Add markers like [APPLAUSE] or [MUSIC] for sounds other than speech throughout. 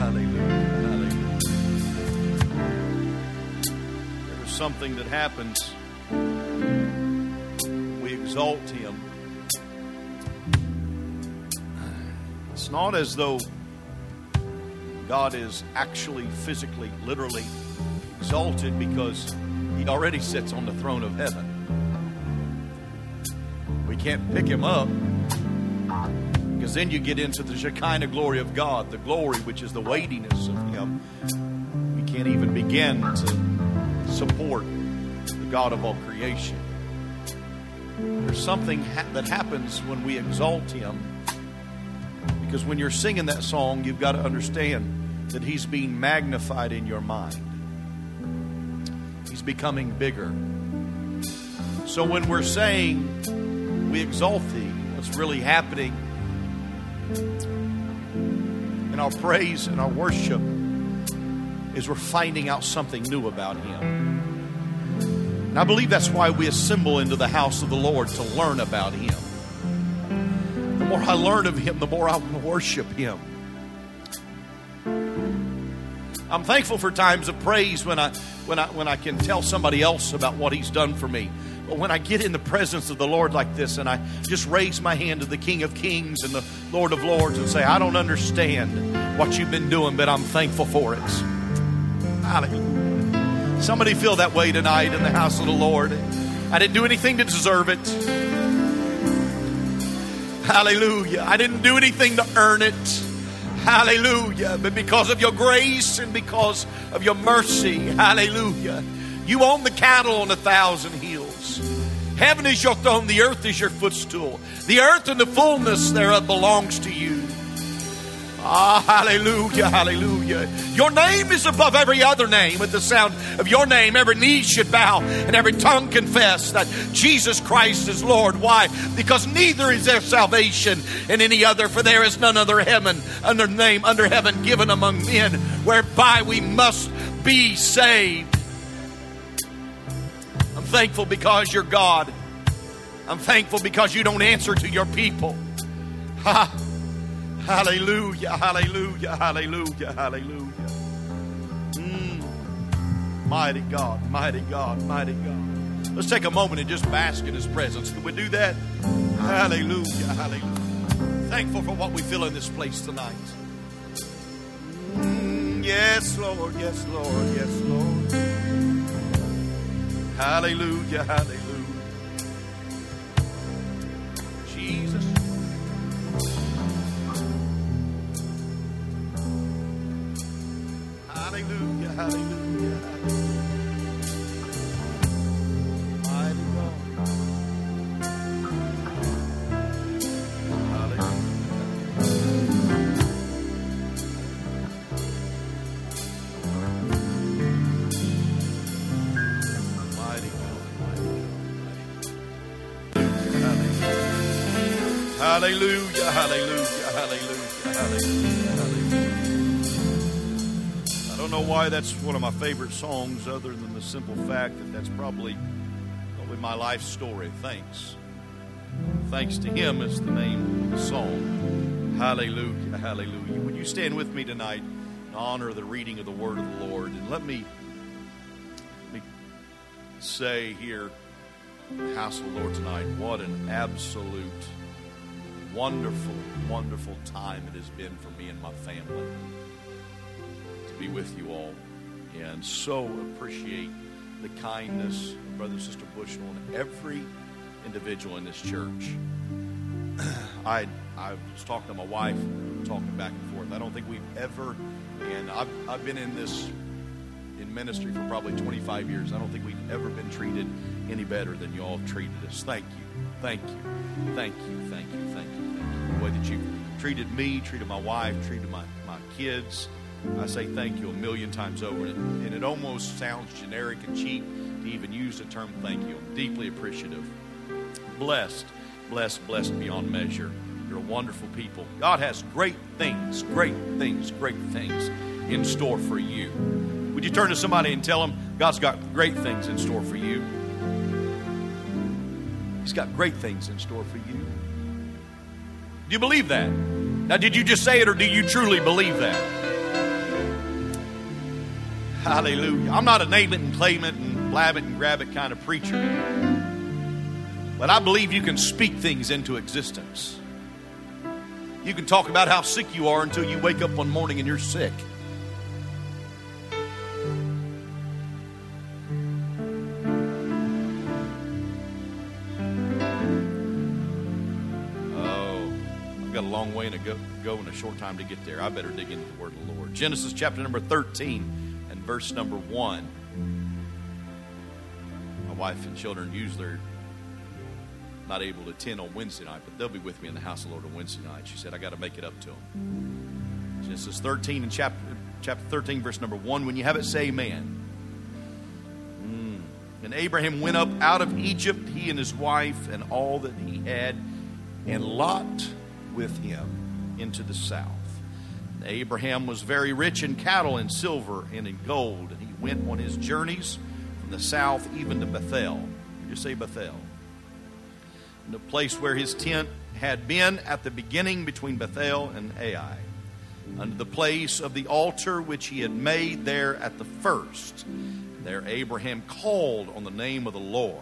Hallelujah. Hallelujah. There's something that happens. We exalt Him. It's not as though God is actually, physically, literally exalted because He already sits on the throne of heaven. We can't pick Him up because then you get into the Shekinah glory of God, the glory which is the weightiness of Him. We can't even begin to support the God of all creation. There's something ha- that happens when we exalt Him. Because when you're singing that song, you've got to understand that He's being magnified in your mind, He's becoming bigger. So when we're saying, We exalt Thee, what's really happening in our praise and our worship is we're finding out something new about Him. And I believe that's why we assemble into the house of the Lord to learn about Him. The more I learn of Him, the more I want to worship Him. I'm thankful for times of praise when I when I when I can tell somebody else about what He's done for me. When I get in the presence of the Lord like this and I just raise my hand to the King of Kings and the Lord of Lords and say, I don't understand what you've been doing, but I'm thankful for it. Hallelujah. Somebody feel that way tonight in the house of the Lord. I didn't do anything to deserve it. Hallelujah. I didn't do anything to earn it. Hallelujah. But because of your grace and because of your mercy, hallelujah. You own the cattle on a thousand hills. Heaven is your throne, the earth is your footstool. The earth and the fullness thereof belongs to you. Ah, hallelujah, hallelujah. Your name is above every other name. At the sound of your name, every knee should bow and every tongue confess that Jesus Christ is Lord. Why? Because neither is there salvation in any other, for there is none other heaven, under name, under heaven given among men, whereby we must be saved. Thankful because you're God. I'm thankful because you don't answer to your people. Ha! Hallelujah, hallelujah, hallelujah, hallelujah. Mm. Mighty God, mighty God, mighty God. Let's take a moment and just bask in His presence. Can we do that? Hallelujah, hallelujah. Thankful for what we feel in this place tonight. Mm, yes, Lord, yes, Lord, yes, Lord. Hallelujah, hallelujah. Jesus. Hallelujah, hallelujah, Hallelujah, hallelujah, hallelujah, hallelujah, hallelujah. I don't know why that's one of my favorite songs, other than the simple fact that that's probably, probably my life story. Thanks. Thanks to Him is the name of the song. Hallelujah, hallelujah. Would you stand with me tonight in honor of the reading of the Word of the Lord? And let me, let me say here, house of the Lord tonight, what an absolute wonderful, wonderful time it has been for me and my family to be with you all. And so appreciate the kindness of Brother and Sister Bushnell and every individual in this church. [CLEARS THROAT] I I was talking to my wife, talking back and forth. I don't think we've ever, and I've, I've been in this in ministry for probably 25 years. I don't think we've ever been treated any better than you all treated us. Thank you, thank you, thank you, thank you, thank you, thank you. The way that you've treated me, treated my wife, treated my, my kids. I say thank you a million times over. And, and it almost sounds generic and cheap to even use the term thank you. I'm deeply appreciative. Blessed, blessed, blessed beyond measure. You're a wonderful people. God has great things, great things, great things in store for you. Would you turn to somebody and tell them God's got great things in store for you? He's got great things in store for you. Do you believe that? Now, did you just say it or do you truly believe that? Hallelujah. I'm not a name it and claim it and blab it and grab it kind of preacher. But I believe you can speak things into existence. You can talk about how sick you are until you wake up one morning and you're sick. A to go, go in a short time to get there. I better dig into the Word of the Lord. Genesis chapter number 13 and verse number 1. My wife and children usually are not able to attend on Wednesday night, but they'll be with me in the house of the Lord on Wednesday night. She said, I got to make it up to them. Genesis 13 and chapter, chapter 13, verse number 1. When you have it, say amen. Mm. And Abraham went up out of Egypt, he and his wife, and all that he had, and Lot with him into the south. Abraham was very rich in cattle and silver and in gold, and he went on his journeys from the south even to Bethel. You say Bethel the place where his tent had been at the beginning between Bethel and Ai, under the place of the altar which he had made there at the first. There Abraham called on the name of the Lord.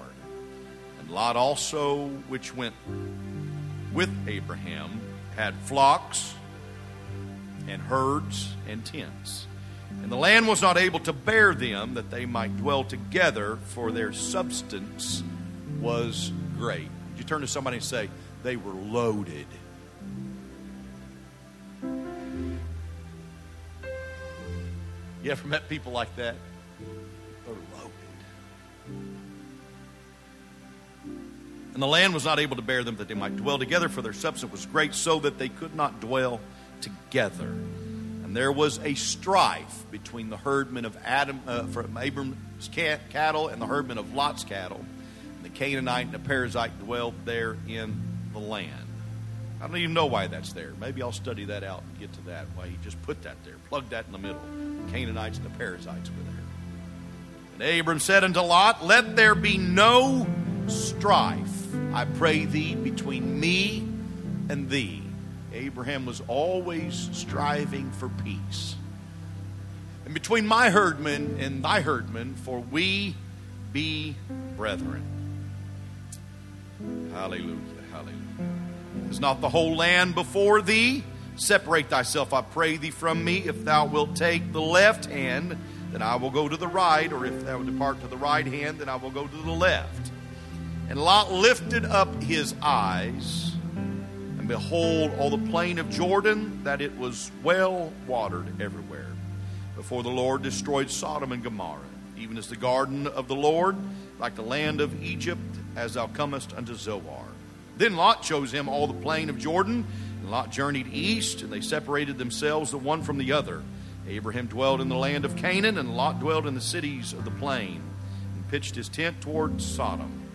And Lot also, which went with Abraham, had flocks and herds and tents. And the land was not able to bear them that they might dwell together, for their substance was great You turn to somebody and say, they were loaded. You ever met people like that? And the land was not able to bear them that they might dwell together, for their substance was great, so that they could not dwell together. And there was a strife between the herdmen of Adam, uh, from Abram's cattle and the herdmen of Lot's cattle the Canaanite and the Perizzite dwelled there in the land. I don't even know why that's there. Maybe I'll study that out and get to that, why he just put that there, plugged that in the middle. The Canaanites and the Perizzites were there. And Abram said unto Lot, Let there be no strife, I pray thee, between me and thee. Abraham was always striving for peace. And between my herdmen and thy herdmen, for we be brethren. Hallelujah. Hallelujah. Is not the whole land before thee? Separate thyself, I pray thee, from me. If thou wilt take the left hand, then I will go to the right, or if thou depart to the right hand, then I will go to the left. And Lot lifted up his eyes, and behold, all the plain of Jordan, that it was well watered everywhere. Before the Lord destroyed Sodom and Gomorrah, even as the garden of the Lord, like the land of Egypt, as thou comest unto Zoar. Then Lot chose him all the plain of Jordan, and Lot journeyed east, and they separated themselves the one from the other. Abraham dwelled in the land of Canaan, and Lot dwelled in the cities of the plain, and pitched his tent toward Sodom.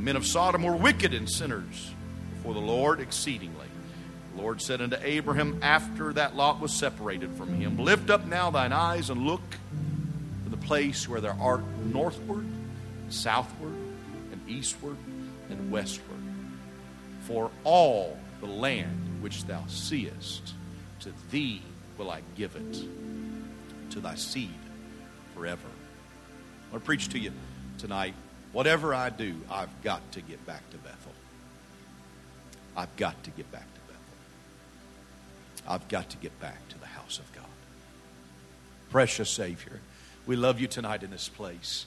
The men of Sodom were wicked and sinners before the Lord exceedingly. The Lord said unto Abraham, after that Lot was separated from him, Lift up now thine eyes and look to the place where thou art northward, southward, and eastward and westward. For all the land which thou seest, to thee will I give it, to thy seed forever. I want to preach to you tonight. Whatever I do, I've got to get back to Bethel. I've got to get back to Bethel. I've got to get back to the house of God. Precious Savior, we love you tonight in this place.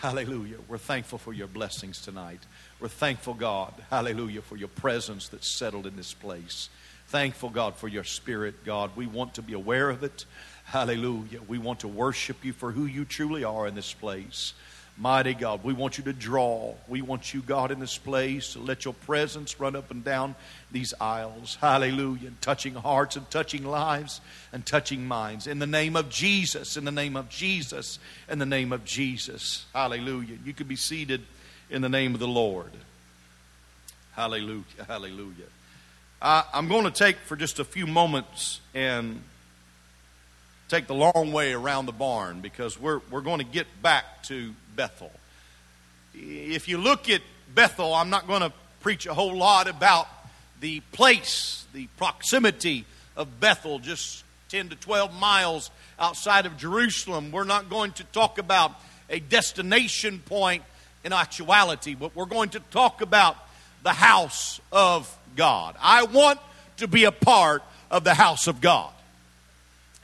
Hallelujah. We're thankful for your blessings tonight. We're thankful, God, hallelujah, for your presence that's settled in this place. Thankful, God, for your spirit, God. We want to be aware of it. Hallelujah. We want to worship you for who you truly are in this place. Mighty God, we want you to draw. We want you, God, in this place to let your presence run up and down these aisles. Hallelujah. And touching hearts and touching lives and touching minds. In the name of Jesus, in the name of Jesus, in the name of Jesus. Hallelujah. You can be seated in the name of the Lord. Hallelujah. Hallelujah. I, I'm going to take for just a few moments and take the long way around the barn because we're, we're going to get back to Bethel. If you look at Bethel, I'm not going to preach a whole lot about the place, the proximity of Bethel, just 10 to 12 miles outside of Jerusalem. We're not going to talk about a destination point in actuality, but we're going to talk about the house of God. I want to be a part of the house of God.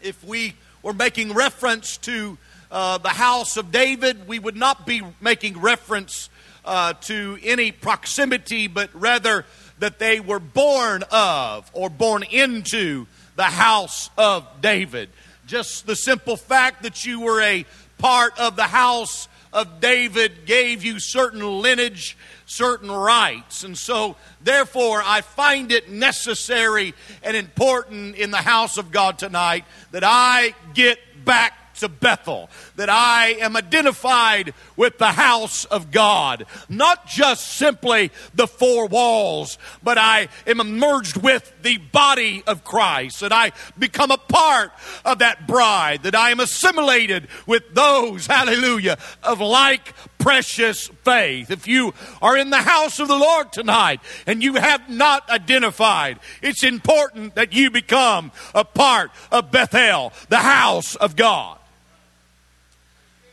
If we were making reference to uh, the house of David, we would not be making reference uh, to any proximity, but rather that they were born of or born into the house of David. Just the simple fact that you were a part of the house of David gave you certain lineage, certain rights. And so, therefore, I find it necessary and important in the house of God tonight that I get back to Bethel, that I am identified with the house of God. Not just simply the four walls, but I am merged with the body of Christ, that I become a part of that bride, that I am assimilated with those, hallelujah, of like precious faith. If you are in the house of the Lord tonight and you have not identified, it's important that you become a part of Bethel, the house of God.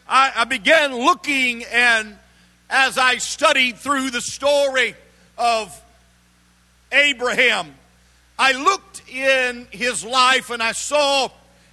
I, I began looking, and as I studied through the story of Abraham, I looked in his life and I saw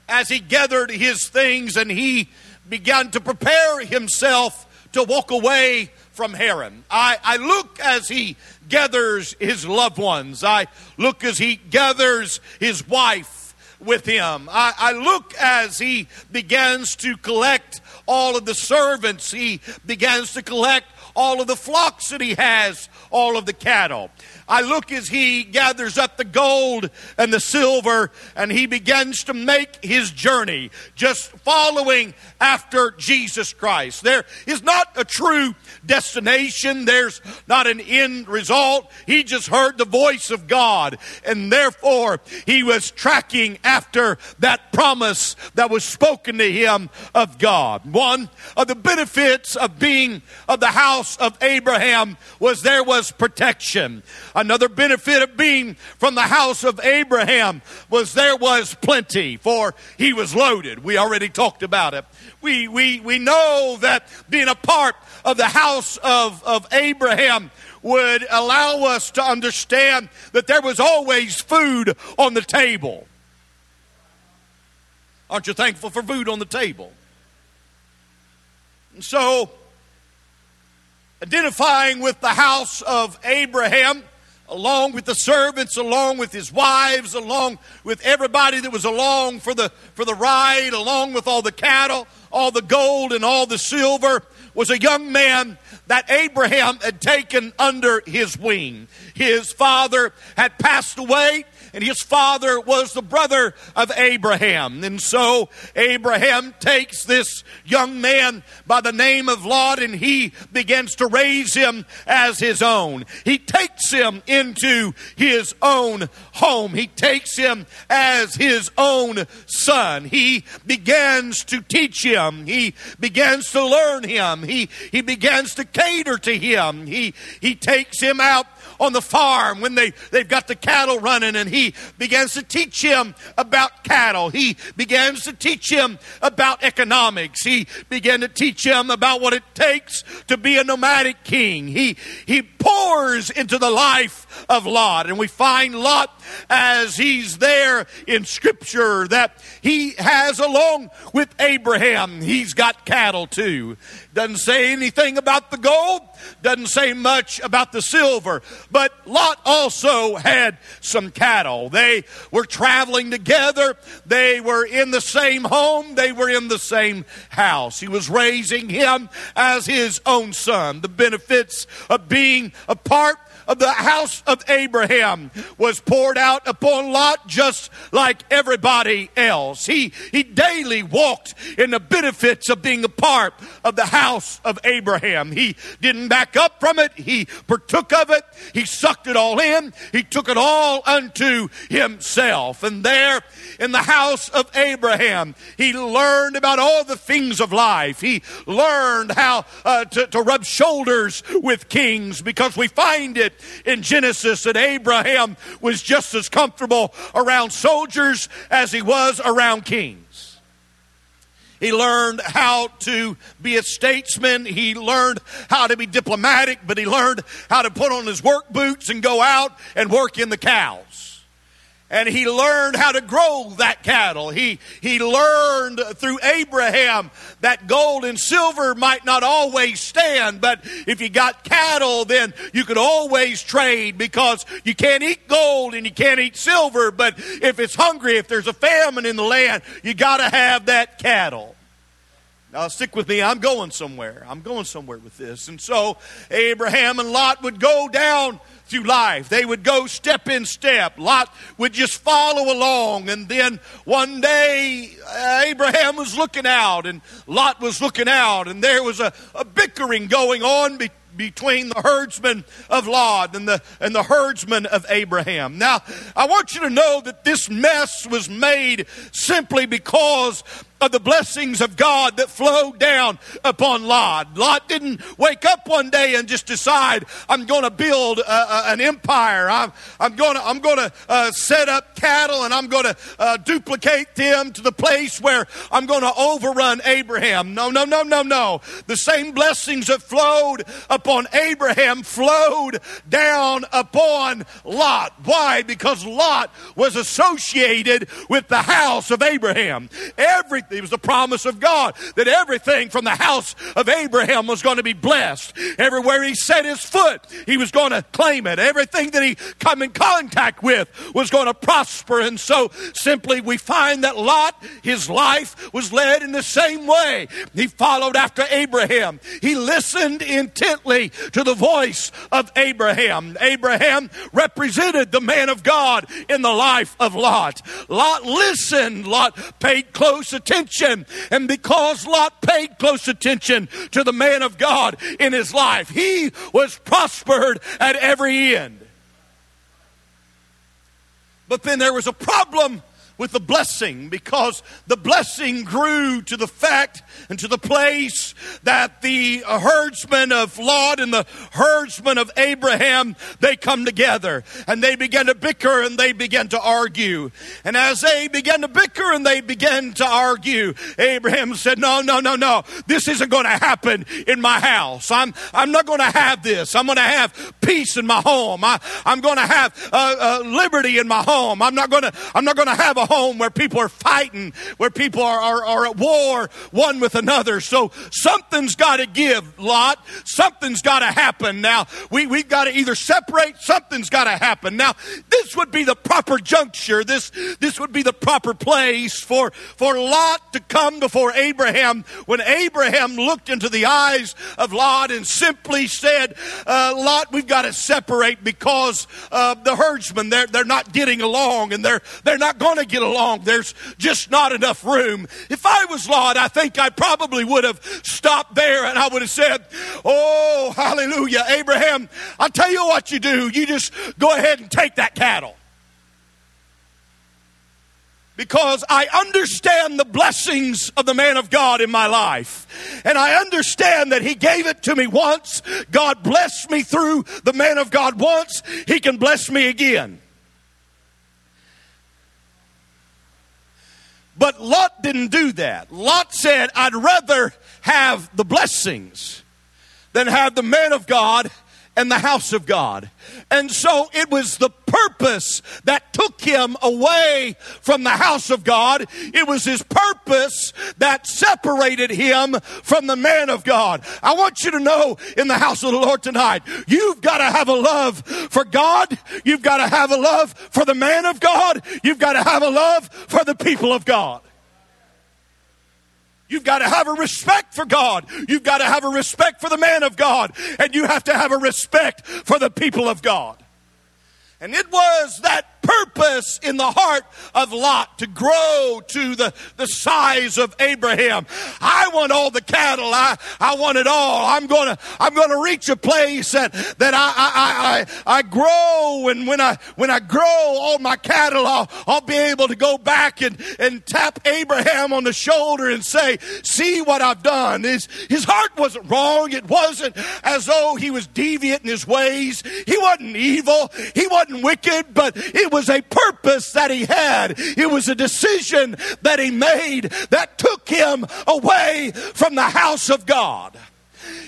as he gathered his things and he began to prepare himself to walk away from Haran. I, I look as he gathers his loved ones. I look as he gathers his wife with him. I, I look as he begins to collect all of the servants, he begins to collect all of the flocks that he has, all of the cattle. I look as he gathers up the gold and the silver and he begins to make his journey, just following after Jesus Christ. There is not a true destination, there's not an end result. He just heard the voice of God, and therefore he was tracking after that promise that was spoken to him of God. One of the benefits of being of the house of Abraham was there was protection. Another benefit of being from the house of Abraham was there was plenty, for he was loaded. We already talked about it. We, we, we know that being a part of the house of, of Abraham would allow us to understand that there was always food on the table. Aren't you thankful for food on the table? And so, identifying with the house of Abraham, along with the servants, along with his wives, along with everybody that was along for the, for the ride, along with all the cattle, all the gold, and all the silver, was a young man that Abraham had taken under his wing. His father had passed away, and his father was the brother of Abraham. And so Abraham takes this young man by the name of Lot and he begins to raise him as his own. He takes him into his own home. He takes him as his own son. He begins to teach him. He begins to learn him. He, he begins to cater to him. He, he takes him out on the farm when they, they've got the cattle running and he begins to teach him about cattle. He begins to teach him about economics. He began to teach him about what it takes to be a nomadic king. He, he pours into the life of Lot. And we find Lot as he's there in Scripture that he has, along with Abraham, he's got cattle too. Doesn't say anything about the gold, doesn't say much about the silver, but Lot also had some cattle. They were traveling together, they were in the same home, they were in the same house. He was raising him as his own son. The benefits of being a part of the house of Abraham was poured out upon Lot just like everybody else. He, he daily walked in the benefits of being a part of the house of Abraham. He didn't back up from it. He partook of it. He sucked it all in. He took it all unto himself. And there in the house of Abraham, he learned about all the things of life. He learned how uh, to, to rub shoulders with kings because we find it in Genesis that Abraham was just as comfortable around soldiers as he was around kings. He learned how to be a statesman. He learned how to be diplomatic, but he learned how to put on his work boots and go out and work in the cows and he learned how to grow that cattle. He, he learned through Abraham that gold and silver might not always stand, but if you got cattle, then you could always trade because you can't eat gold and you can't eat silver, but if it's hungry, if there's a famine in the land, you gotta have that cattle. Now, stick with me. I'm going somewhere. I'm going somewhere with this. And so, Abraham and Lot would go down through life. They would go step in step. Lot would just follow along. And then one day, uh, Abraham was looking out and Lot was looking out, and there was a, a bickering going on between between the herdsmen of Lot and the, and the herdsman of Abraham. Now, I want you to know that this mess was made simply because of the blessings of God that flowed down upon Lot. Lot didn't wake up one day and just decide, I'm going to build a, a, an empire. I'm, I'm going to, I'm going to uh, set up cattle and I'm going to uh, duplicate them to the place where I'm going to overrun Abraham. No, no, no, no, no. The same blessings that flowed upon Abraham flowed down upon Lot. Why? Because Lot was associated with the house of Abraham. Every it was the promise of God that everything from the house of Abraham was going to be blessed. Everywhere he set his foot, he was going to claim it. Everything that he come in contact with was going to prosper. And so simply we find that Lot, his life was led in the same way. He followed after Abraham. He listened intently to the voice of Abraham. Abraham represented the man of God in the life of Lot. Lot listened. Lot paid close attention attention. And because Lot paid close attention to the man of God in his life, he was prospered at every end. But then there was a problem with the blessing because the blessing grew to the fact and to the place that the herdsmen of Lot and the herdsmen of Abraham they come together and they began to bicker and they began to argue. And as they began to bicker and they began to argue Abraham said no no no no. This isn't going to happen in my house. I'm I'm not going to have this. I'm going to have peace in my home. I, I'm going to have uh, uh, liberty in my home. I'm not going to I'm not going to have a home where people are fighting, where people are, are, are at war one with another. So something's got to give, Lot. Something's got to happen. Now, we, we've got to either separate, something's got to happen. Now, this would be the proper juncture. This, this would be the proper place for, for Lot to come before Abraham when Abraham looked into the eyes of Lot and simply said, uh, Lot, we've got to separate because uh, the herdsmen, they're, they're not getting along and they're, they're not going to get get along. There's just not enough room. If I was Lot, I think I probably would have stopped there and I would have said, Oh, hallelujah, Abraham, I'll tell you what you do. You just go ahead and take that cattle because I understand the blessings of the man of God in my life. And I understand that he gave it to me once. God blessed me through the man of God once. He can bless me again. But Lot didn't do that. Lot said, I'd rather have the blessings than have the man of God and the house of God. And so it was the purpose that took him away from the house of God. It was his purpose that separated him from the man of God. I want you to know in the house of the Lord tonight, you've got to have a love for God. You've got to have a love for the man of God. You've got to have a love for the people of God. You've got to have a respect for God. You've got to have a respect for the man of God. And you have to have a respect for the people of God. And it was that purpose in the heart of Lot to grow to the, the size of Abraham. I want all the cattle. I, I want it all. I'm gonna I'm gonna reach a place that, that I, I, I, I grow and when I when I grow all my cattle, I'll, I'll be able to go back and, and tap Abraham on the shoulder and say, see what I've done. His, his heart wasn't wrong. It wasn't as though he was deviant in his ways. He wasn't evil. He wasn't wicked, but it was a purpose that he had. It was a decision that he made that took him away from the house of God.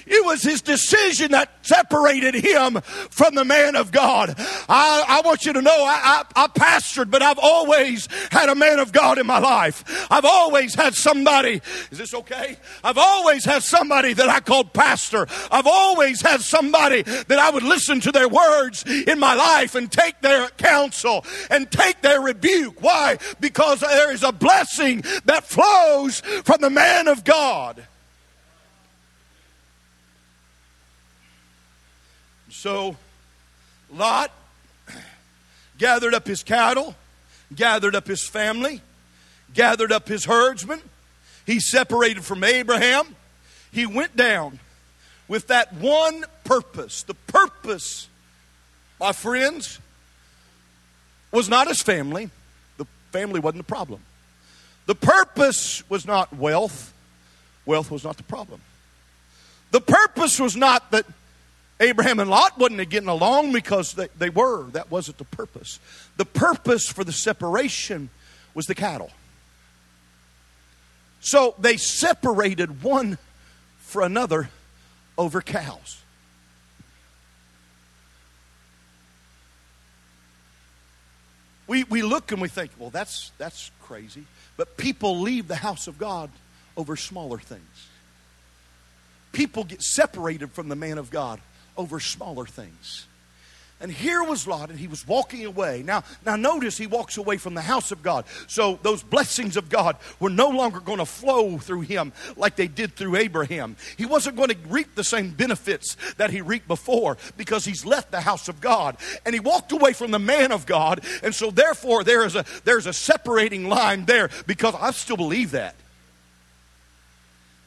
It was his decision that separated him from the man of God. I, I want you to know I, I, I pastored, but I've always had a man of God in my life. I've always had somebody, is this okay? I've always had somebody that I called pastor. I've always had somebody that I would listen to their words in my life and take their counsel and take their rebuke. Why? Because there is a blessing that flows from the man of God. So Lot gathered up his cattle, gathered up his family, gathered up his herdsmen. He separated from Abraham. He went down with that one purpose. The purpose, my friends, was not his family. The family wasn't the problem. The purpose was not wealth. Wealth was not the problem. The purpose was not that Abraham and Lot wasn't getting along because they, they were. That wasn't the purpose. The purpose for the separation was the cattle. So they separated one for another over cows. We, we look and we think, well, that's, that's crazy. But people leave the house of God over smaller things. People get separated from the man of God over smaller things. And here was Lot, and he was walking away. Now, now notice he walks away from the house of God. So those blessings of God were no longer going to flow through him like they did through Abraham. He wasn't going to reap the same benefits that he reaped before because he's left the house of God. And he walked away from the man of God. And so therefore there is a there's a separating line there because I still believe that.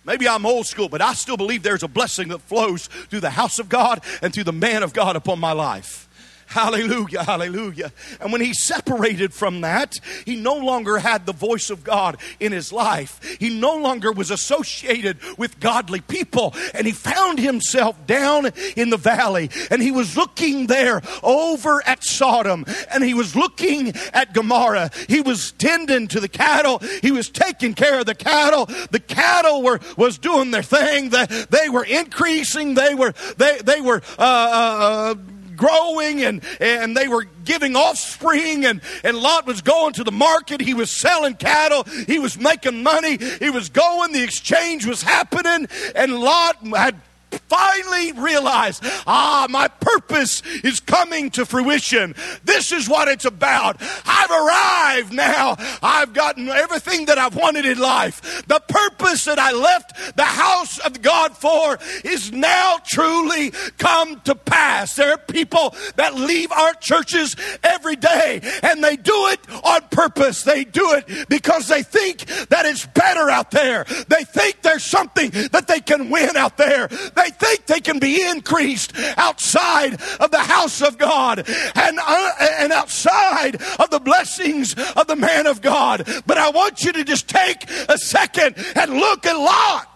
Maybe I'm old school, but I still believe there's a blessing that flows through the house of God and through the man of God upon my life. Hallelujah, hallelujah. And when he separated from that, he no longer had the voice of God in his life. He no longer was associated with godly people. And he found himself down in the valley. And he was looking there over at Sodom. And he was looking at Gomorrah. He was tending to the cattle. He was taking care of the cattle. The cattle were was doing their thing. That they were increasing. They were they they were uh, uh, growing and, and they were giving offspring and, and Lot was going to the market. He was selling cattle. He was making money. He was going. The exchange was happening and Lot had finally realized, ah, my purpose is coming to fruition. This is what it's about. I've arrived now. I've gotten everything that I've wanted in life. The purpose that I left the house of God for is now truly come to pass. There are people that leave our churches every day and they do it on purpose. They do it because they think that it's better out there. They think there's something that they can win out there. They think they can be increased outside of the house of God and, uh, and outside of the blessings of the man of God. But I want you to just take a second and look at Lot.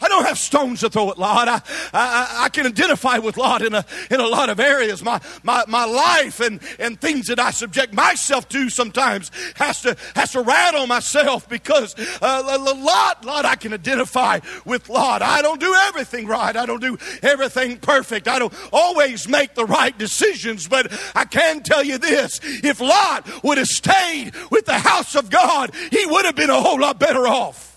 I don't have stones to throw at Lot. I, I, I, can identify with Lot in a, in a lot of areas. My, my, my life and, and things that I subject myself to sometimes has to, has to rattle myself because uh, Lot, Lot, I can identify with Lot. I don't do everything right. I don't do everything perfect. I don't always make the right decisions, but I can tell you this. If Lot would have stayed with the house of God, he would have been a whole lot better off.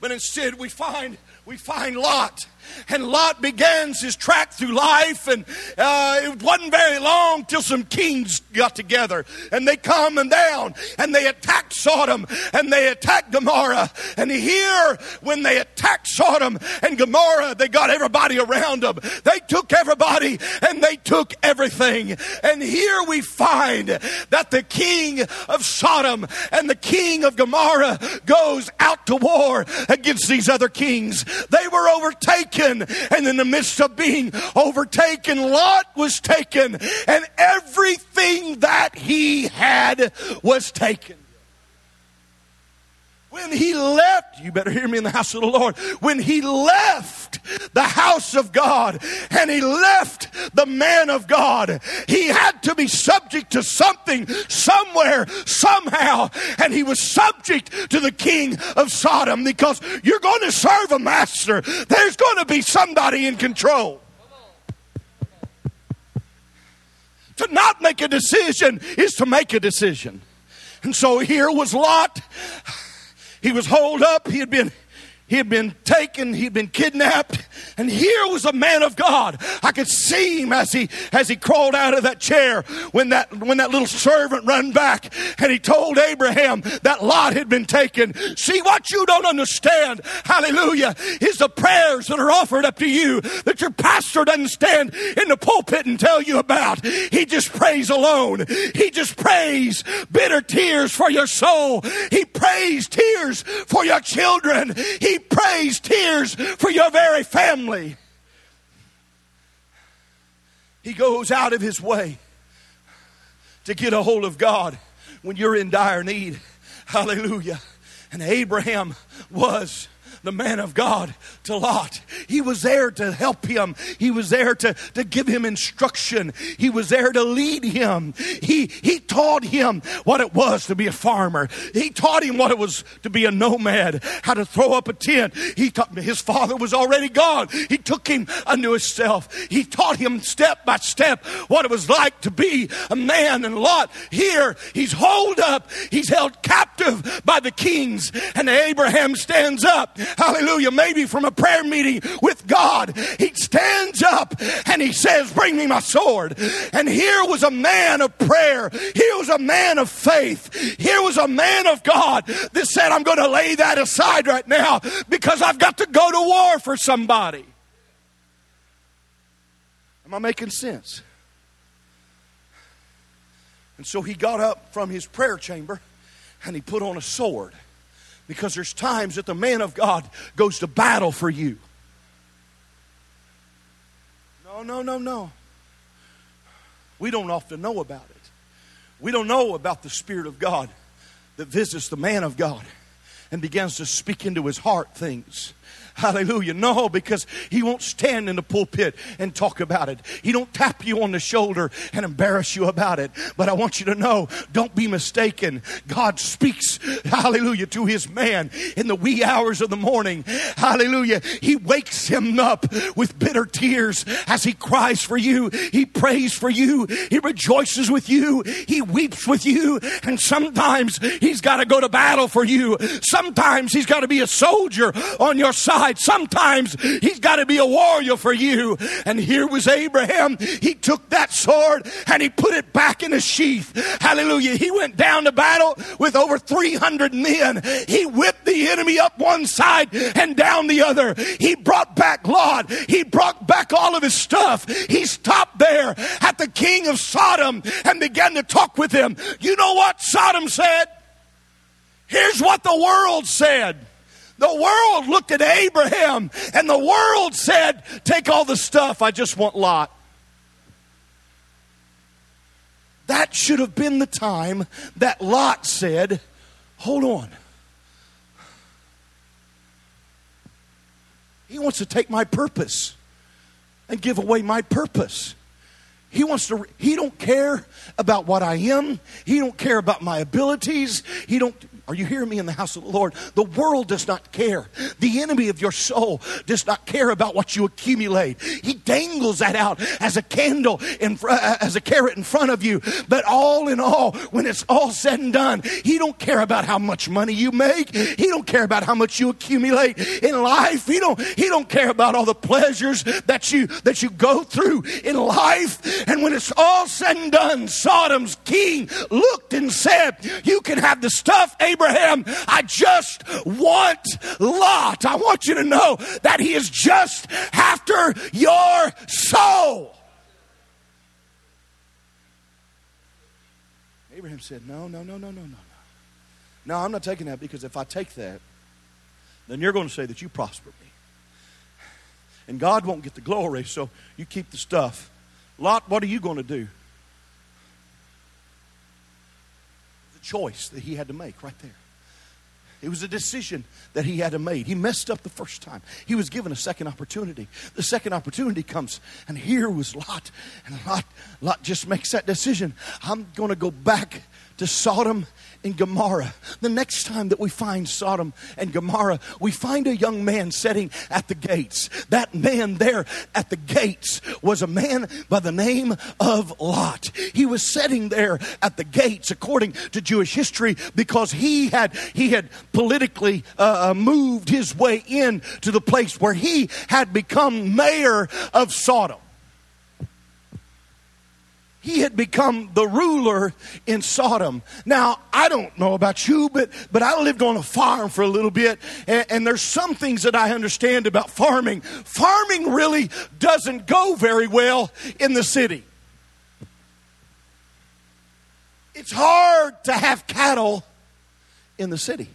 But instead, we find we find Lot and Lot begins his track through life. And uh, it wasn't very long till some kings got together and they come and down and they attacked Sodom and they attacked Gomorrah. And here, when they attacked Sodom and Gomorrah, they got everybody around them. They took everybody and they took everything. And here we find that the king of Sodom and the king of Gomorrah goes out to war against these other kings. They were overtaken, and in the midst of being overtaken, Lot was taken, and everything that he had was taken. When he left, you better hear me in the house of the Lord. When he left the house of God and he left the man of God, he had to be subject to something, somewhere, somehow. And he was subject to the king of Sodom because you're going to serve a master. There's going to be somebody in control. To not make a decision is to make a decision. And so here was Lot he was holed up. He had been he had been taken, he'd been kidnapped, and here was a man of God. I could see him as he as he crawled out of that chair when that when that little servant ran back and he told Abraham that Lot had been taken. See what you don't understand, hallelujah, is the prayers that are offered up to you that your pastor doesn't stand in the pulpit and tell you about. He just prays alone. He just prays bitter tears for your soul. He prays tears for your children. He prays tears for your very family. He goes out of his way to get a hold of God when you're in dire need. Hallelujah. And Abraham was the man of God to Lot. He was there to help him. He was there to, to give him instruction. He was there to lead him. He, he taught him what it was to be a farmer. He taught him what it was to be a nomad, how to throw up a tent. He taught his father was already gone. He took him unto himself. He taught him step by step what it was like to be a man. And Lot here, he's holed up. He's held captive by the kings. And Abraham stands up hallelujah, maybe from a prayer meeting with God, he stands up and he says, Bring me my sword. And here was a man of prayer. Here was a man of faith. Here was a man of God that said, I'm going to lay that aside right now because I've got to go to war for somebody. Am I making sense? And so he got up from his prayer chamber and he put on a sword. Because there's times that the man of God goes to battle for you. No, no, no, no. We don't often know about it. We don't know about the Spirit of God that visits the man of God and begins to speak into his heart things Hallelujah. No, because he won't stand in the pulpit and talk about it. He don't tap you on the shoulder and embarrass you about it. But I want you to know, don't be mistaken. God speaks, hallelujah, to his man in the wee hours of the morning. Hallelujah. He wakes him up with bitter tears as he cries for you. He prays for you. He rejoices with you. He weeps with you. And sometimes he's got to go to battle for you. Sometimes he's got to be a soldier on your side side. Sometimes he's got to be a warrior for you. And here was Abraham. He took that sword and he put it back in a sheath. Hallelujah. He went down to battle with over 300 men. He whipped the enemy up one side and down the other. He brought back Lot. He brought back all of his stuff. He stopped there at the king of Sodom and began to talk with him. You know what Sodom said? Here's what the world said. The world looked at Abraham and the world said, Take all the stuff, I just want Lot. That should have been the time that Lot said, Hold on. He wants to take my purpose and give away my purpose. He wants to he don't care about what I am. He don't care about my abilities. He don't Are you hearing me in the house of the Lord? The world does not care. The enemy of your soul does not care about what you accumulate. He dangles that out as a candle in fr- uh, as a carrot in front of you. But all in all, when it's all said and done, he don't care about how much money you make. He don't care about how much you accumulate in life. He don't he don't care about all the pleasures that you that you go through in life. And when it's all said and done, Sodom's king looked and said, "You can have the stuff, Abraham." Abraham, I just want Lot. I want you to know that he is just after your soul. Abraham said, No, no, no, no, no, no, no. No, I'm not taking that because if I take that, then you're going to say that you prospered me. And God won't get the glory, so you keep the stuff. Lot, what are you going to do? Choice that he had to make right there. It was a decision that he had to make. He messed up the first time. He was given a second opportunity. The second opportunity comes, and here was Lot. And Lot, Lot just makes that decision. I'm going to go back to Sodom and Gomorrah. The next time that we find Sodom and Gomorrah, we find a young man sitting at the gates. That man there at the gates was a man by the name of Lot. He was sitting there at the gates, according to Jewish history, because he had he had politically uh, uh moved his way in to the place where he had become mayor of Sodom he had become the ruler in Sodom. Now, I don't know about you, but, but I lived on a farm for a little bit, and, and, there's some things that I understand about farming. Farming really doesn't go very well in the city. It's hard to have cattle in the city,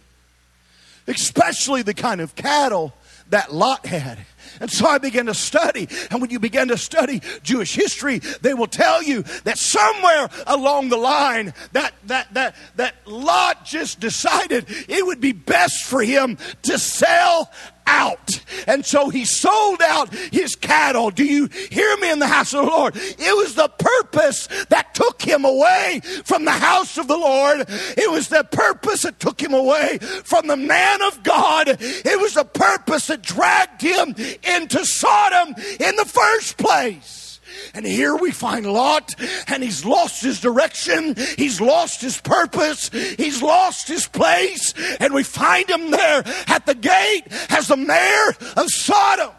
especially the kind of cattle that Lot had. And so I began to study. And when you begin to study Jewish history, they will tell you that somewhere along the line that that that that Lot just decided it would be best for him to sell out. And so he sold out his cattle. Do you hear me in the house of the Lord? It was the purpose that took him away from the house of the Lord. It was the purpose that took him away from the man of God. It was the purpose that dragged him into Sodom in the first place. And here we find Lot, and he's lost his direction, he's lost his purpose, he's lost his place, and we find him there at the gate as the mayor of Sodom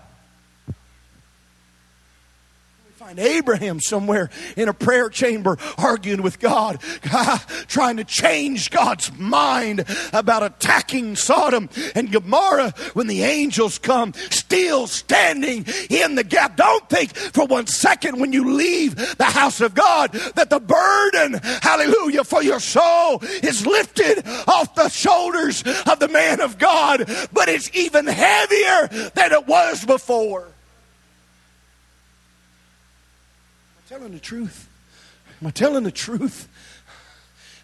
find Abraham somewhere in a prayer chamber arguing with God, [LAUGHS] trying to change God's mind about attacking Sodom and Gomorrah when the angels come, still standing in the gap. Don't think for one second when you leave the house of God that the burden, hallelujah, for your soul is lifted off the shoulders of the man of God, but it's even heavier than it was before. Telling the truth? Am I telling the truth?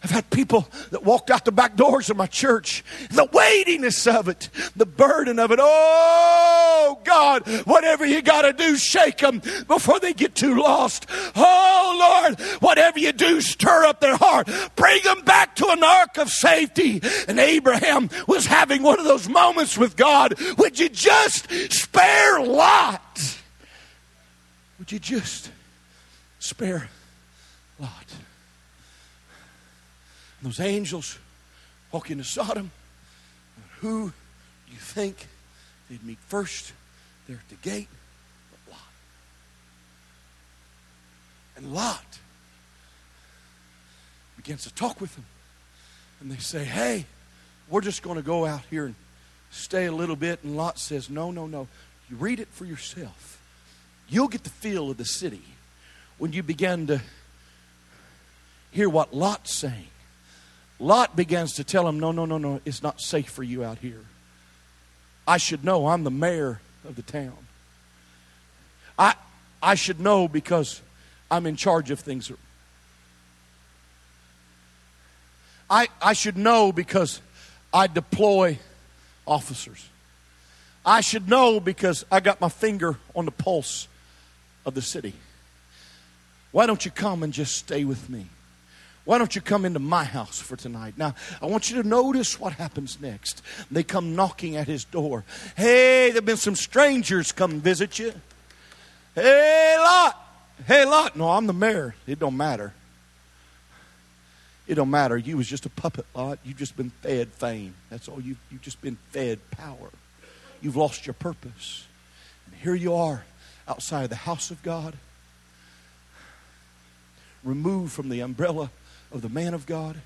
I've had people that walked out the back doors of my church. The weightiness of it, the burden of it. Oh, God, whatever you got to do, shake them before they get too lost. Oh, Lord, whatever you do, stir up their heart. Bring them back to an ark of safety. And Abraham was having one of those moments with God. Would you just spare Lot? Would you just spare Lot. And those angels walk into Sodom. Who do you think they'd meet first there at the gate? But Lot. And Lot begins to talk with them. And they say, hey, we're just going to go out here and stay a little bit. And Lot says, no, no, no. You read it for yourself. You'll get the feel of the city when you begin to hear what Lot's saying. Lot begins to tell him, No, no, no, no, it's not safe for you out here. I should know. I'm the mayor of the town. I, I should know because I'm in charge of things. I, I should know because I deploy officers. I should know because I got my finger on the pulse of the city. Why don't you come and just stay with me? Why don't you come into my house for tonight? Now, I want you to notice what happens next. They come knocking at his door. Hey, there have been some strangers come visit you. Hey, Lot. Hey, Lot. No, I'm the mayor. It don't matter. It don't matter. You was just a puppet, Lot. You've just been fed fame. That's all. You've, you've just been fed power. You've lost your purpose. And here you are outside the house of God, removed from the umbrella of the man of God.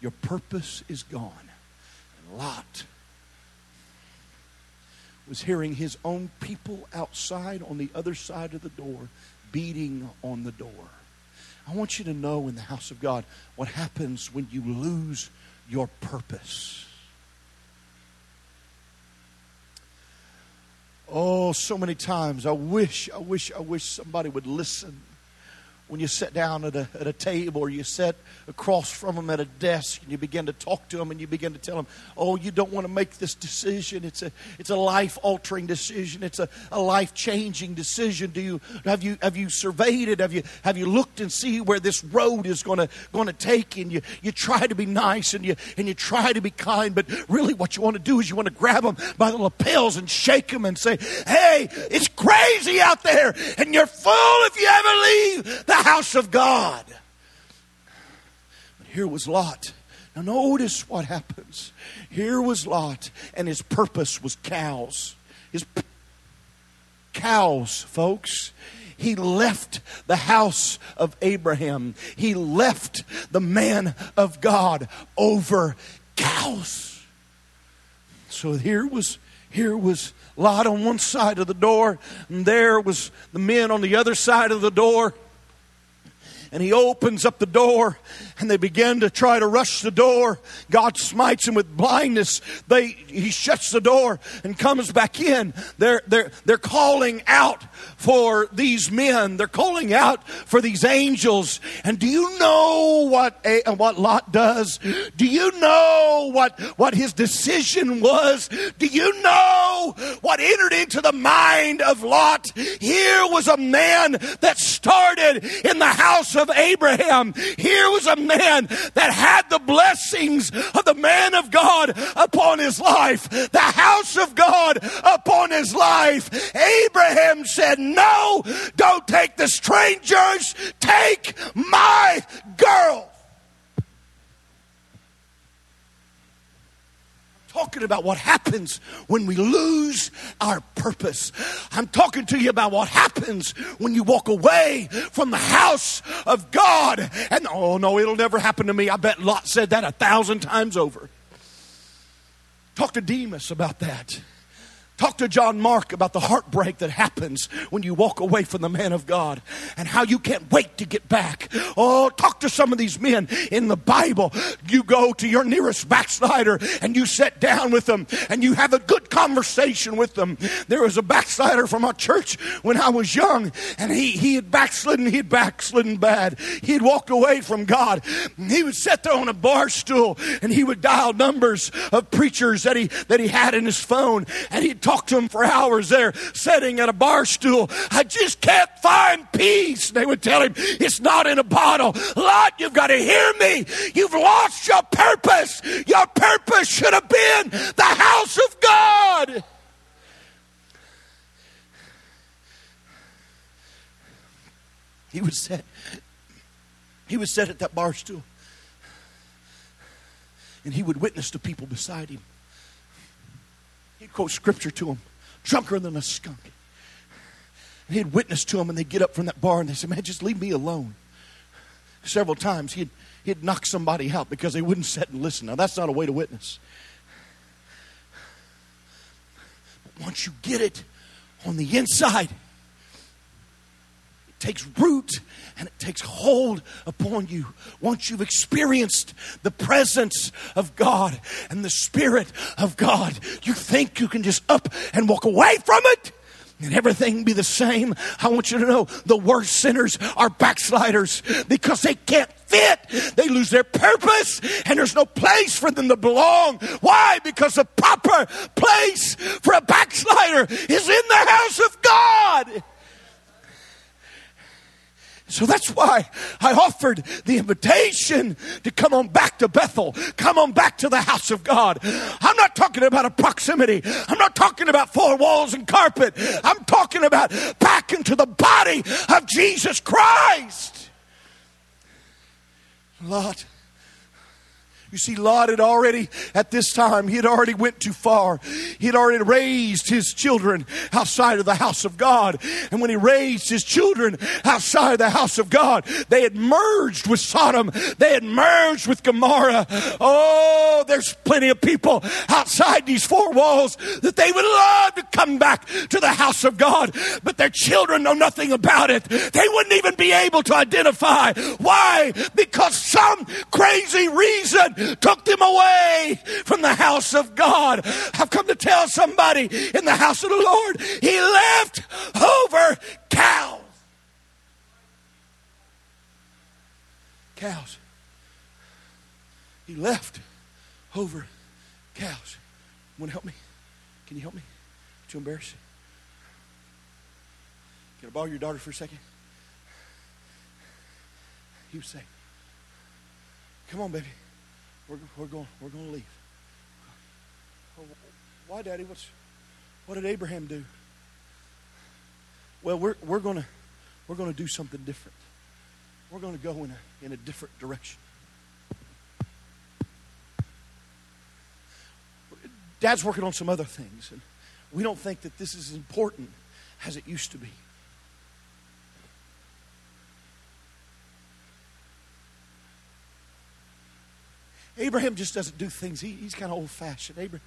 Your purpose is gone. And Lot was hearing his own people outside on the other side of the door beating on the door. I want you to know in the house of God what happens when you lose your purpose. Oh, so many times I wish, I wish, I wish somebody would listen when you sit down at a, at a table or you sit across from them at a desk and you begin to talk to them and you begin to tell them, oh, you don't want to make this decision. It's a, it's a life altering decision. It's a, a life changing decision. Do you, have you, have you surveyed it? Have you, have you looked and see where this road is going to, take? And you, you try to be nice and you, and you try to be kind, but really what you want to do is you want to grab them by the lapels and shake them and say, hey, it's crazy out there and you're full if you ever leave the house of God. But here was Lot. Now, notice what happens. Here was Lot, and his purpose was cows. His p- cows, folks. He left the house of Abraham. He left the man of God over cows. So here was here was Lot on one side of the door, and there was the men on the other side of the door and he opens up the door and they begin to try to rush the door. God smites him with blindness. They, he shuts the door and comes back in. They're, they're, they're calling out for these men. They're calling out for these angels. And do you know what, eh, what Lot does? Do you know what, what his decision was? Do you know what entered into the mind of Lot? Here was a man that started in the house of Abraham. Here was a man that had the blessings of the man of God upon his life, the house of God upon his life. Abraham said, No, don't take the strangers, take my girl. Talking about what happens when we lose our purpose. I'm talking to you about what happens when you walk away from the house of God. And oh no, it'll never happen to me. I bet Lot said that a thousand times over. Talk to Demas about that. Talk to John Mark about the heartbreak that happens when you walk away from the man of God and how you can't wait to get back. Oh, talk to some of these men in the Bible. You go to your nearest backslider and you sit down with them and you have a good conversation with them. There was a backslider from our church when I was young and he, he had backslidden, he had backslidden bad. He had walked away from God. He would sit there on a bar stool and he would dial numbers of preachers that he, that he had in his phone and he'd talk talk to them for hours there, sitting at a bar stool. I just can't find peace. They would tell him, It's not in a bottle. Lot, you've got to hear me. You've lost your purpose. Your purpose should have been the house of God. He would sit. He would sit at that bar stool. And he would witness to people beside him. He'd quote scripture to them, drunker than a skunk. And he'd witness to them, and they'd get up from that bar and they said, Man, just leave me alone. Several times he'd, he'd knock somebody out because they wouldn't sit and listen. Now, that's not a way to witness. But once you get it on the inside, takes root and it takes hold upon you. Once you've experienced the presence of God and the Spirit of God, you think you can just up and walk away from it and everything be the same. I want you to know the worst sinners are backsliders because they can't fit. They lose their purpose and there's no place for them to belong. Why? Because the proper place for a backslider is in the house of God. So that's why I offered the invitation to come on back to Bethel, come on back to the house of God. I'm not talking about a proximity, I'm not talking about four walls and carpet. I'm talking about back into the body of Jesus Christ. Lot you see, Lot had already, at this time, he had already went too far. He had already raised his children outside of the house of God. And when he raised his children outside of the house of God, they had merged with Sodom. They had merged with Gomorrah. Oh, there's plenty of people outside these four walls that they would love to come back to the house of God, but their children know nothing about it. They wouldn't even be able to identify. Why? Because some crazy reason took them away from the house of God. I've come to tell somebody in the house of the Lord, He left over cows. Cows. He left over cows. Want to help me? Can you help me? Too embarrassed? Can I borrow your daughter for a second? You say, Come on, baby. We're, we're going we're going to leave. Why, Daddy? What's what did Abraham do? Well, we're we're going to we're to do something different. We're going to go in a in a different direction. Dad's working on some other things, and we don't think that this is as important as it used to be. Abraham just doesn't do things. He, he's kind of old fashioned. Abraham.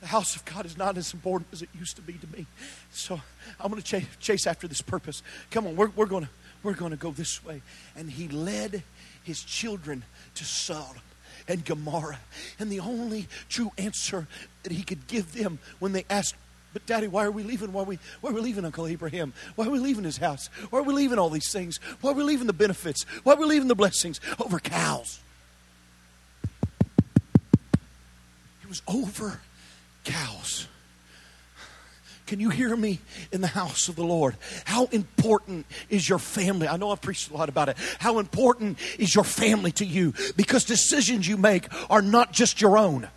The house of God is not as important as it used to be to me. So I'm going to chase, chase after this purpose. Come on, we're, we're going to we're going to go this way. And he led his children to Sodom and Gomorrah. And the only true answer that he could give them when they asked, but Daddy, why are we leaving? Why are we, why are we leaving Uncle Abraham? Why are we leaving his house? Why are we leaving all these things? Why are we leaving the benefits? Why are we leaving the blessings over cows? It was over cows. Can you hear me in the house of the Lord? How important is your family? I know I've preached a lot about it. How important is your family to you? Because decisions you make are not just your own.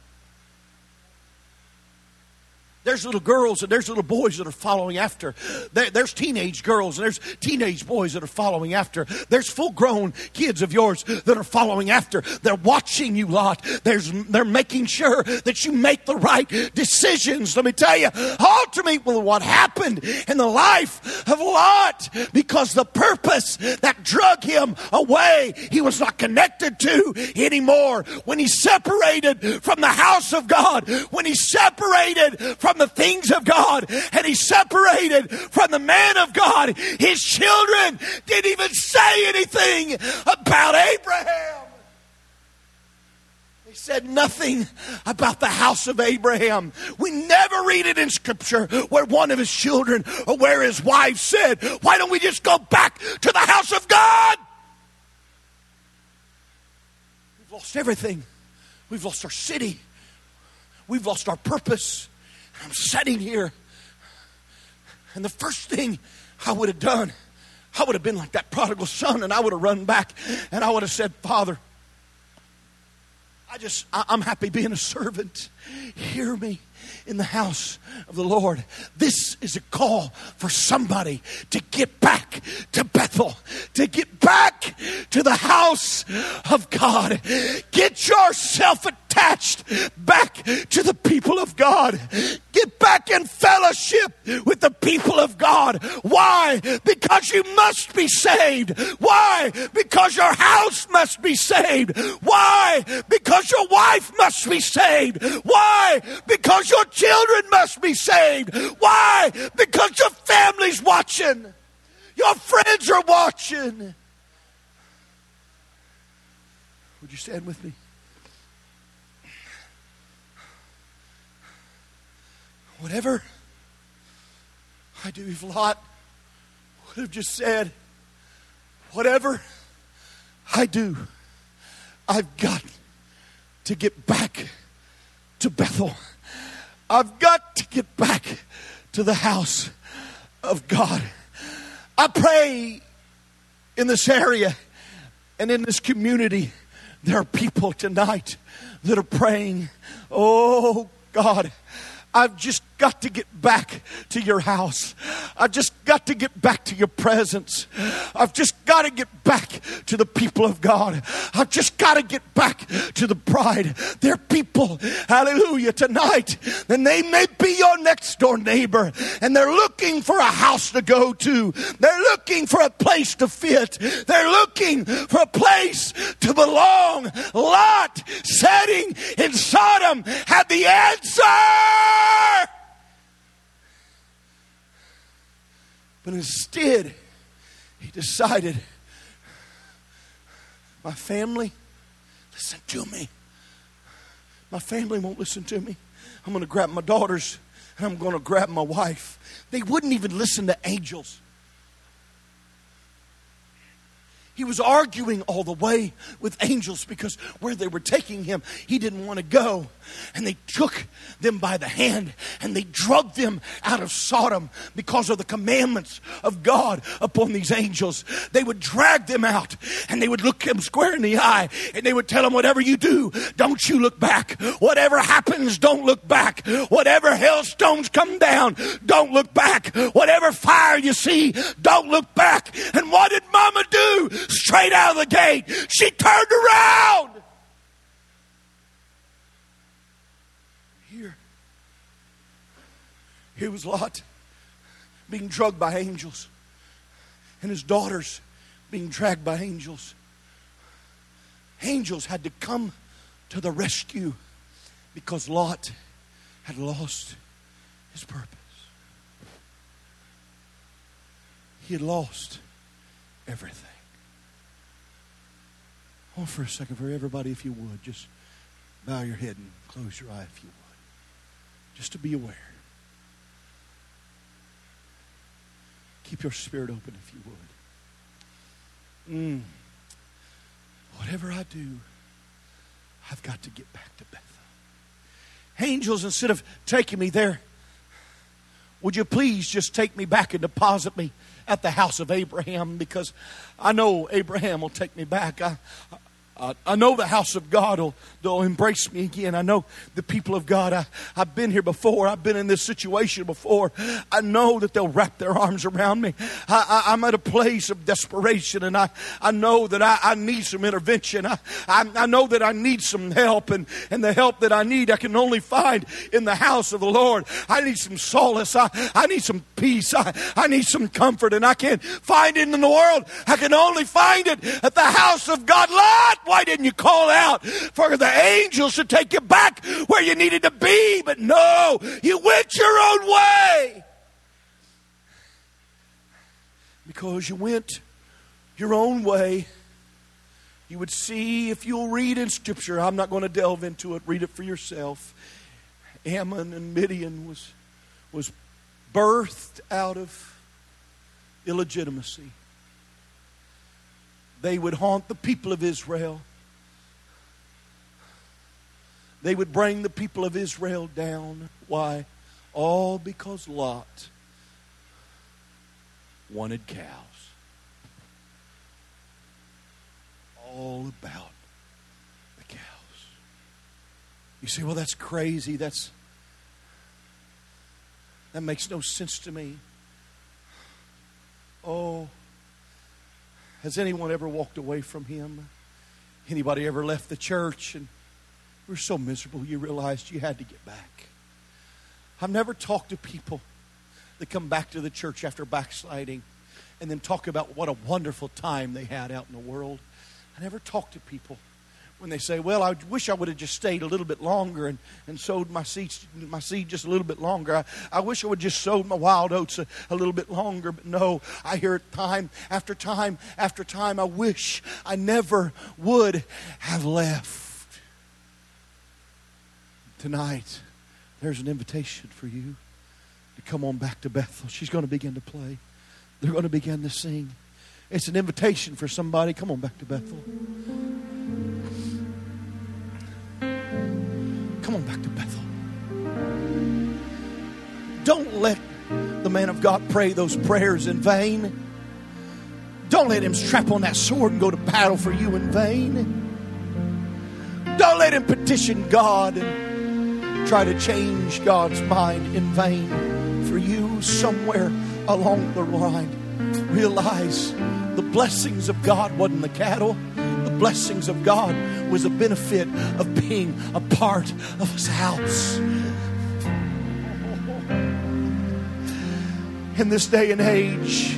There's little girls and there's little boys that are following after. There, there's teenage girls and there's teenage boys that are following after. There's full grown kids of yours that are following after. They're watching you, Lot. There's, they're making sure that you make the right decisions. Let me tell you, ultimately, what happened in the life of Lot, because the purpose that drug him away, he was not connected to anymore. When he separated from the house of God, when he separated from from the things of God and he separated from the man of God. His children didn't even say anything about Abraham. They said nothing about the house of Abraham. We never read it in Scripture where one of his children or where his wife said, Why don't we just go back to the house of God? We've lost everything. We've lost our city. We've lost our purpose. I'm sitting here. And the first thing I would have done, I would have been like that prodigal son and I would have run back and I would have said, Father, I just, I'm happy being a servant. Hear me in the house of the Lord. This is a call for somebody to get back to Bethel, to get back to the house of God. Get yourself attached back to the people of God. Get back in fellowship with the people of God. Why? Because you must be saved. Why? Because your house must be saved. Why? Because your wife must be saved. Why? Because your children must be saved. Why? Because your family's watching. Your friends are watching. Would you stand with me? Whatever I do, if Lot would have just said, Whatever I do, I've got to get back to Bethel. I've got to get back to the house of God. I pray in this area and in this community, there are people tonight that are praying, Oh God, I've just got to get back to your house. I've just got to get back to your presence. I've just got to get back to the people of God. I've just got to get back to the bride. They're people, hallelujah, tonight. And they may be your next door neighbor and they're looking for a house to go to. They're looking for a place to fit. They're looking for a place to belong. Lot setting in Sodom had the answer. But instead, he decided, my family, listen to me. My family won't listen to me. I'm going to grab my daughters and I'm going to grab my wife. They wouldn't even listen to angels. He was arguing all the way with angels because where they were taking him, he didn't want to go. And they took them by the hand and they drugged them out of Sodom because of the commandments of God upon these angels. They would drag them out and they would look them square in the eye and they would tell them, Whatever you do, don't you look back. Whatever happens, don't look back. Whatever hailstones come down, don't look back. Whatever fire you see, don't look back. And what did Mama do? Straight out of the gate. She turned around. Here, here was Lot being drugged by angels, and his daughters being dragged by angels. Angels had to come to the rescue because Lot had lost his purpose. He had lost everything. Oh, for a second, for everybody, if you would, just bow your head and close your eye if you would. Just to be aware. Keep your spirit open if you would. Mm. Whatever I do, I've got to get back to Bethel. Angels, instead of taking me there, would you please just take me back and deposit me at the house of Abraham? Because I know Abraham will take me back. I, uh, I know the house of God will they'll embrace me again. I know the people of God. I, I've been here before. I've been in this situation before. I know that they'll wrap their arms around me. I, am at a place of desperation, and I, I know that I, I need some intervention. I, I, I know that I need some help, and, and the help that I need I can only find in the house of the Lord. I need some solace. I, I need some peace. I, I need some comfort, and I can't find it in the world. I can only find it at the house of God. Lord, why didn't you call out for the angels to take you back where you needed to be? But no, you went your own way. Because you went your own way, you would see if you'll read in Scripture. I'm not going to delve into it, read it for yourself. Ammon and Midian was, was birthed out of illegitimacy they would haunt the people of Israel. They would bring the people of Israel down. Why? All because Lot wanted cows. All about the cows. You say, well, that's crazy. That's that makes no sense to me. Oh, has anyone ever walked away from Him? Anybody ever left the church and we were so miserable you realized you had to get back? I've never talked to people that come back to the church after backsliding and then talk about what a wonderful time they had out in the world. I never talk to people when they say, Well, I wish I would have just stayed a little bit longer and, and sowed my seeds my seed just a little bit longer. I, I wish I would just sowed my wild oats a, a little bit longer. But no, I hear it time after time after time. I wish I never would have left. Tonight, there's an invitation for you to come on back to Bethel. She's going to begin to play. They're going to begin to sing. It's an invitation for somebody. Come on back to Bethel. Come on back to Bethel. Don't let the man of God pray those prayers in vain. Don't let him strap on that sword and go to battle for you in vain. Don't let him petition God and try to change God's mind in vain for you somewhere along the line. Realize the blessings of God wasn't the cattle. Blessings of God was the benefit of being a part of his house. In this day and age,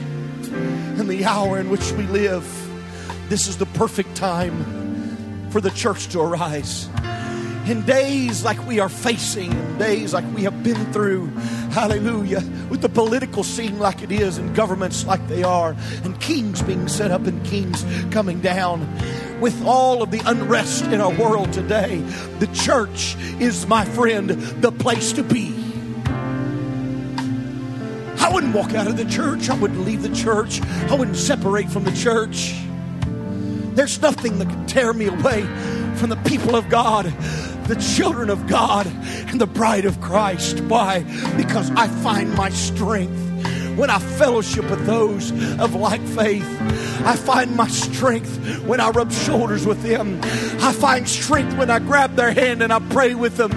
in the hour in which we live, this is the perfect time for the church to arise. In days like we are facing, in days like we have been through, hallelujah, with the political scene like it is, and governments like they are, and kings being set up and kings coming down, with all of the unrest in our world today, the church is, my friend, the place to be. I wouldn't walk out of the church. I wouldn't leave the church. I wouldn't separate from the church. There's nothing that can tear me away from the people of God, the children of God, and the bride of Christ. Why? Because I find my strength when I fellowship with those of like faith. I find my strength when I rub shoulders with them. I find strength when I grab their hand and I pray with them.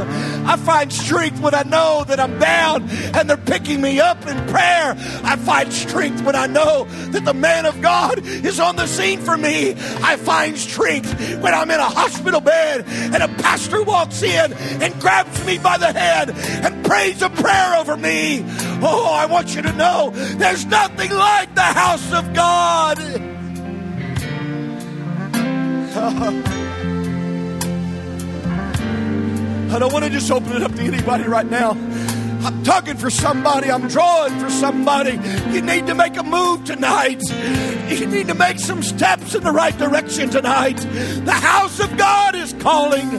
I find strength when I know that I'm down and they're picking me up in prayer. I find strength when I know that the man of God is on the scene for me. I find strength when I'm in a hospital bed and a pastor walks in and grabs me by the hand and prays a prayer over me. Oh, I want you to know there's nothing like the house of God. [LAUGHS] I don't want to just open it up to anybody right now. I'm tugging for somebody. I'm drawing for somebody. You need to make a move tonight. You need to make some steps in the right direction tonight. The house of God is calling.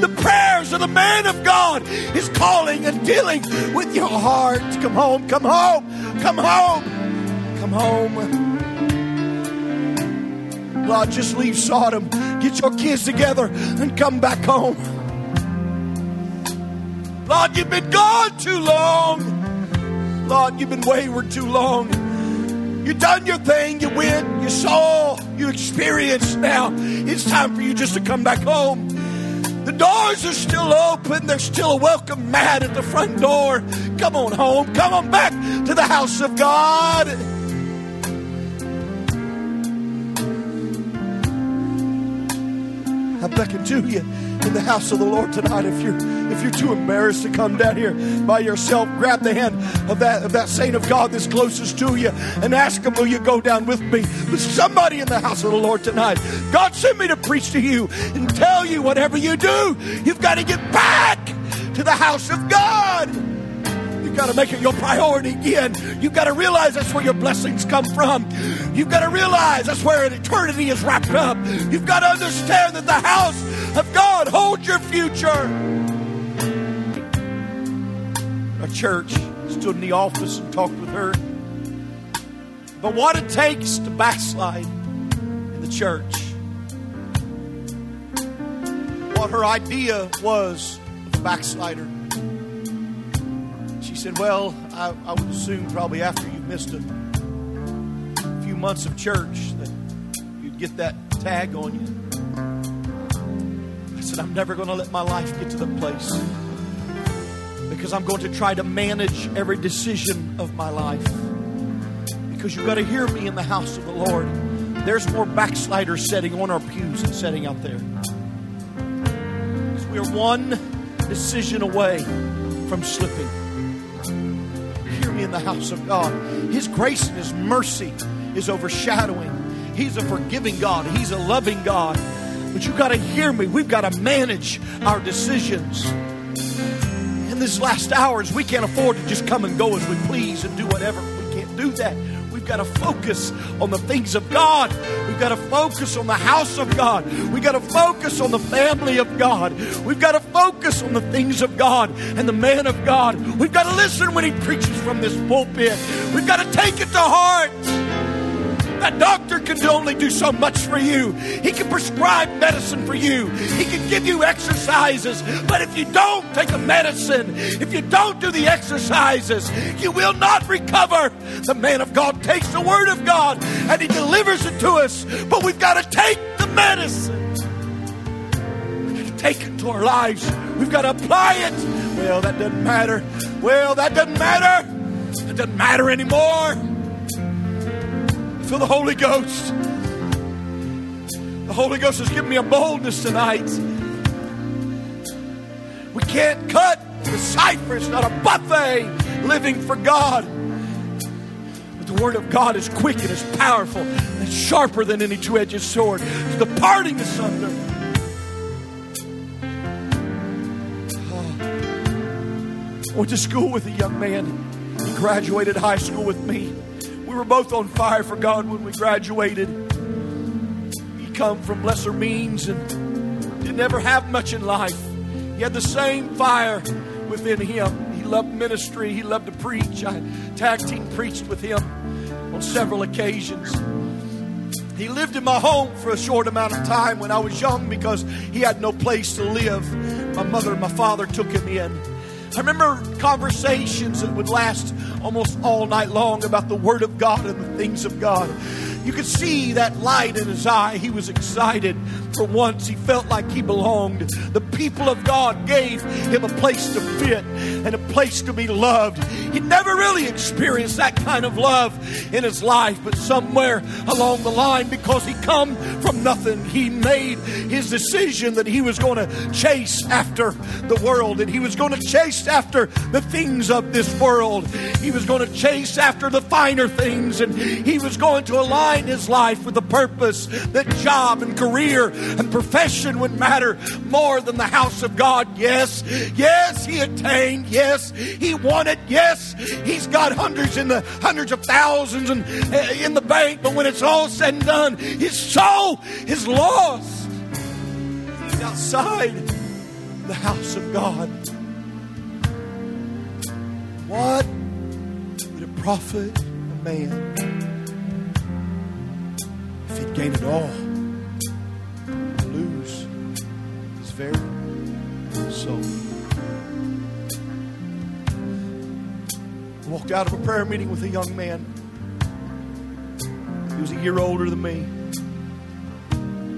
The prayers of the man of God is calling and dealing with your heart. Come home, come home, come home, come home. Lord, just leave Sodom. Get your kids together and come back home. Lord, you've been gone too long. Lord, you've been wayward too long. You done your thing, you went, you saw, you experienced. Now it's time for you just to come back home. The doors are still open. There's still a welcome mat at the front door. Come on home. Come on back to the house of God. I beckon to you in the house of the Lord tonight. If you're if you're too embarrassed to come down here by yourself, grab the hand of that of that saint of God that's closest to you and ask him, Will you go down with me? But somebody in the house of the Lord tonight. God sent me to preach to you and tell you whatever you do, you've got to get back to the house of God. You've got to make it your priority again. You've got to realize that's where your blessings come from. You've got to realize that's where eternity is wrapped up. You've got to understand that the house of God holds your future. Our church stood in the office and talked with her. But what it takes to backslide in the church. What her idea was of a backslider. She said, Well, I, I would assume probably after you've missed a few months of church that you'd get that tag on you. I said, I'm never going to let my life get to the place because I'm going to try to manage every decision of my life. Because you've got to hear me in the house of the Lord. There's more backsliders sitting on our pews and sitting out there. Because we are one decision away from slipping. Hear me in the house of God. His grace and His mercy is overshadowing. He's a forgiving God, He's a loving God. But you've got to hear me. We've got to manage our decisions. These last hours, we can't afford to just come and go as we please and do whatever. We can't do that. We've got to focus on the things of God. We've got to focus on the house of God. We've got to focus on the family of God. We've got to focus on the things of God and the man of God. We've got to listen when he preaches from this pulpit. We've got to take it to heart. That doctor can only do so much for you. He can prescribe medicine for you, he can give you exercises. But if you don't take the medicine, if you don't do the exercises, you will not recover. The man of God takes the word of God and he delivers it to us. But we've got to take the medicine. We've got to take it to our lives. We've got to apply it. Well, that doesn't matter. Well, that doesn't matter. It doesn't matter anymore. Feel the Holy Ghost. The Holy Ghost has given me a boldness tonight. We can't cut the cipher. It's not a buffet living for God. But the Word of God is quick and is powerful and sharper than any two edged sword, to the parting asunder. Oh. I went to school with a young man. He graduated high school with me. We were both on fire for God when we graduated. He come from lesser means and didn't ever have much in life. He had the same fire within him. He loved ministry. He loved to preach. I tag team preached with him on several occasions. He lived in my home for a short amount of time when I was young because he had no place to live. My mother and my father took him in. I remember conversations that would last almost all night long about the Word of God and the things of God. You could see that light in his eye. He was excited. For once, he felt like he belonged. The people of God gave him a place to fit and a place to be loved. He never really experienced that kind of love in his life, but somewhere along the line, because he come from nothing, he made his decision that he was going to chase after the world and he was going to chase after the things of this world. He was going to chase after the finer things and he was going to align his life with the purpose that job and career and profession would matter more than the house of God. Yes, yes, he attained. Yes, he wanted. Yes, he's got hundreds in the hundreds of thousands and in the bank. But when it's all said and done, his soul is lost. He's outside the house of God. What would it profit a man if he'd gain it all? Lose his very soul. I walked out of a prayer meeting with a young man. He was a year older than me.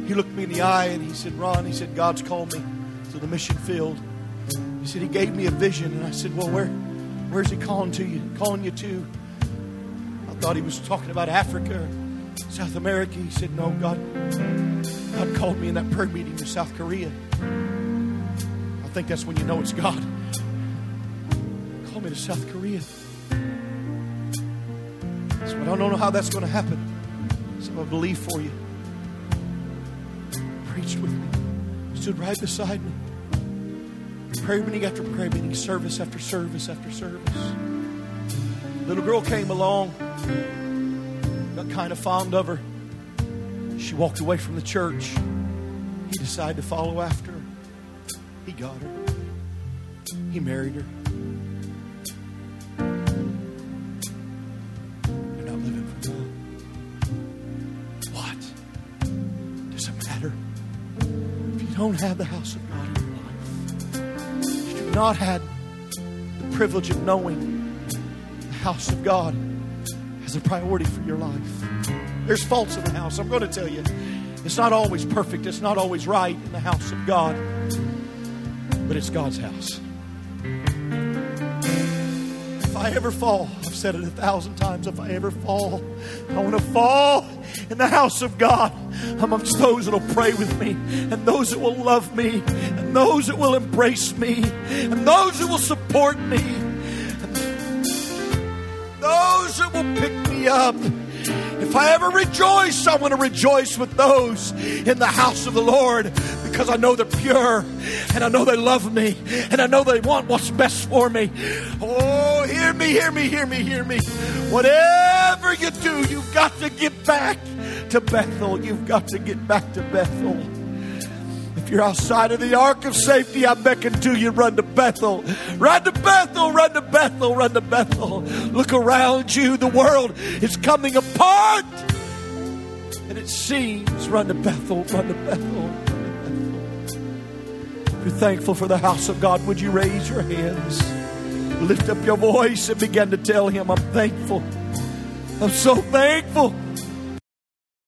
He looked me in the eye and he said, Ron, he said, God's called me to the mission field. He said, He gave me a vision. And I said, Well, where, where's He calling to you? Calling you to? I thought he was talking about Africa, South America. He said, No, God, God called me in that prayer meeting to South Korea. I think that's when you know it's God. Call me to South Korea. So I don't know how that's going to happen. So I believe for you. Preached with me. Stood right beside me. Prayer meeting after prayer meeting, service after service after service. Little girl came along, got kind of fond of her. She walked away from the church. He decided to follow after her. He got her. He married her. They're not living for God. What? Does it matter? If you don't have the house of God in your life, if you've not had the privilege of knowing the house of God a priority for your life, there's faults in the house. I'm going to tell you. It's not always perfect. It's not always right in the house of God. But it's God's house. If I ever fall, I've said it a thousand times, if I ever fall, I want to fall in the house of God amongst those that will pray with me, and those that will love me, and those that will embrace me, and those that will support me, will pick me up. If I ever rejoice, I want to rejoice with those in the house of the Lord because I know they're pure and I know they love me and I know they want what's best for me. Oh, hear me, hear me, hear me, hear me. Whatever you do, you've got to get back to Bethel. You've got to get back to Bethel. If you're outside of the ark of safety, I beckon to you, run to Bethel. Run to Bethel, run to Bethel, run to Bethel. Look around you. The world is coming apart. and it seems run to Bethel, run to Bethel. If you're thankful for the house of God, would you raise your hands? Lift up your voice and begin to tell Him, I'm thankful. I'm so thankful.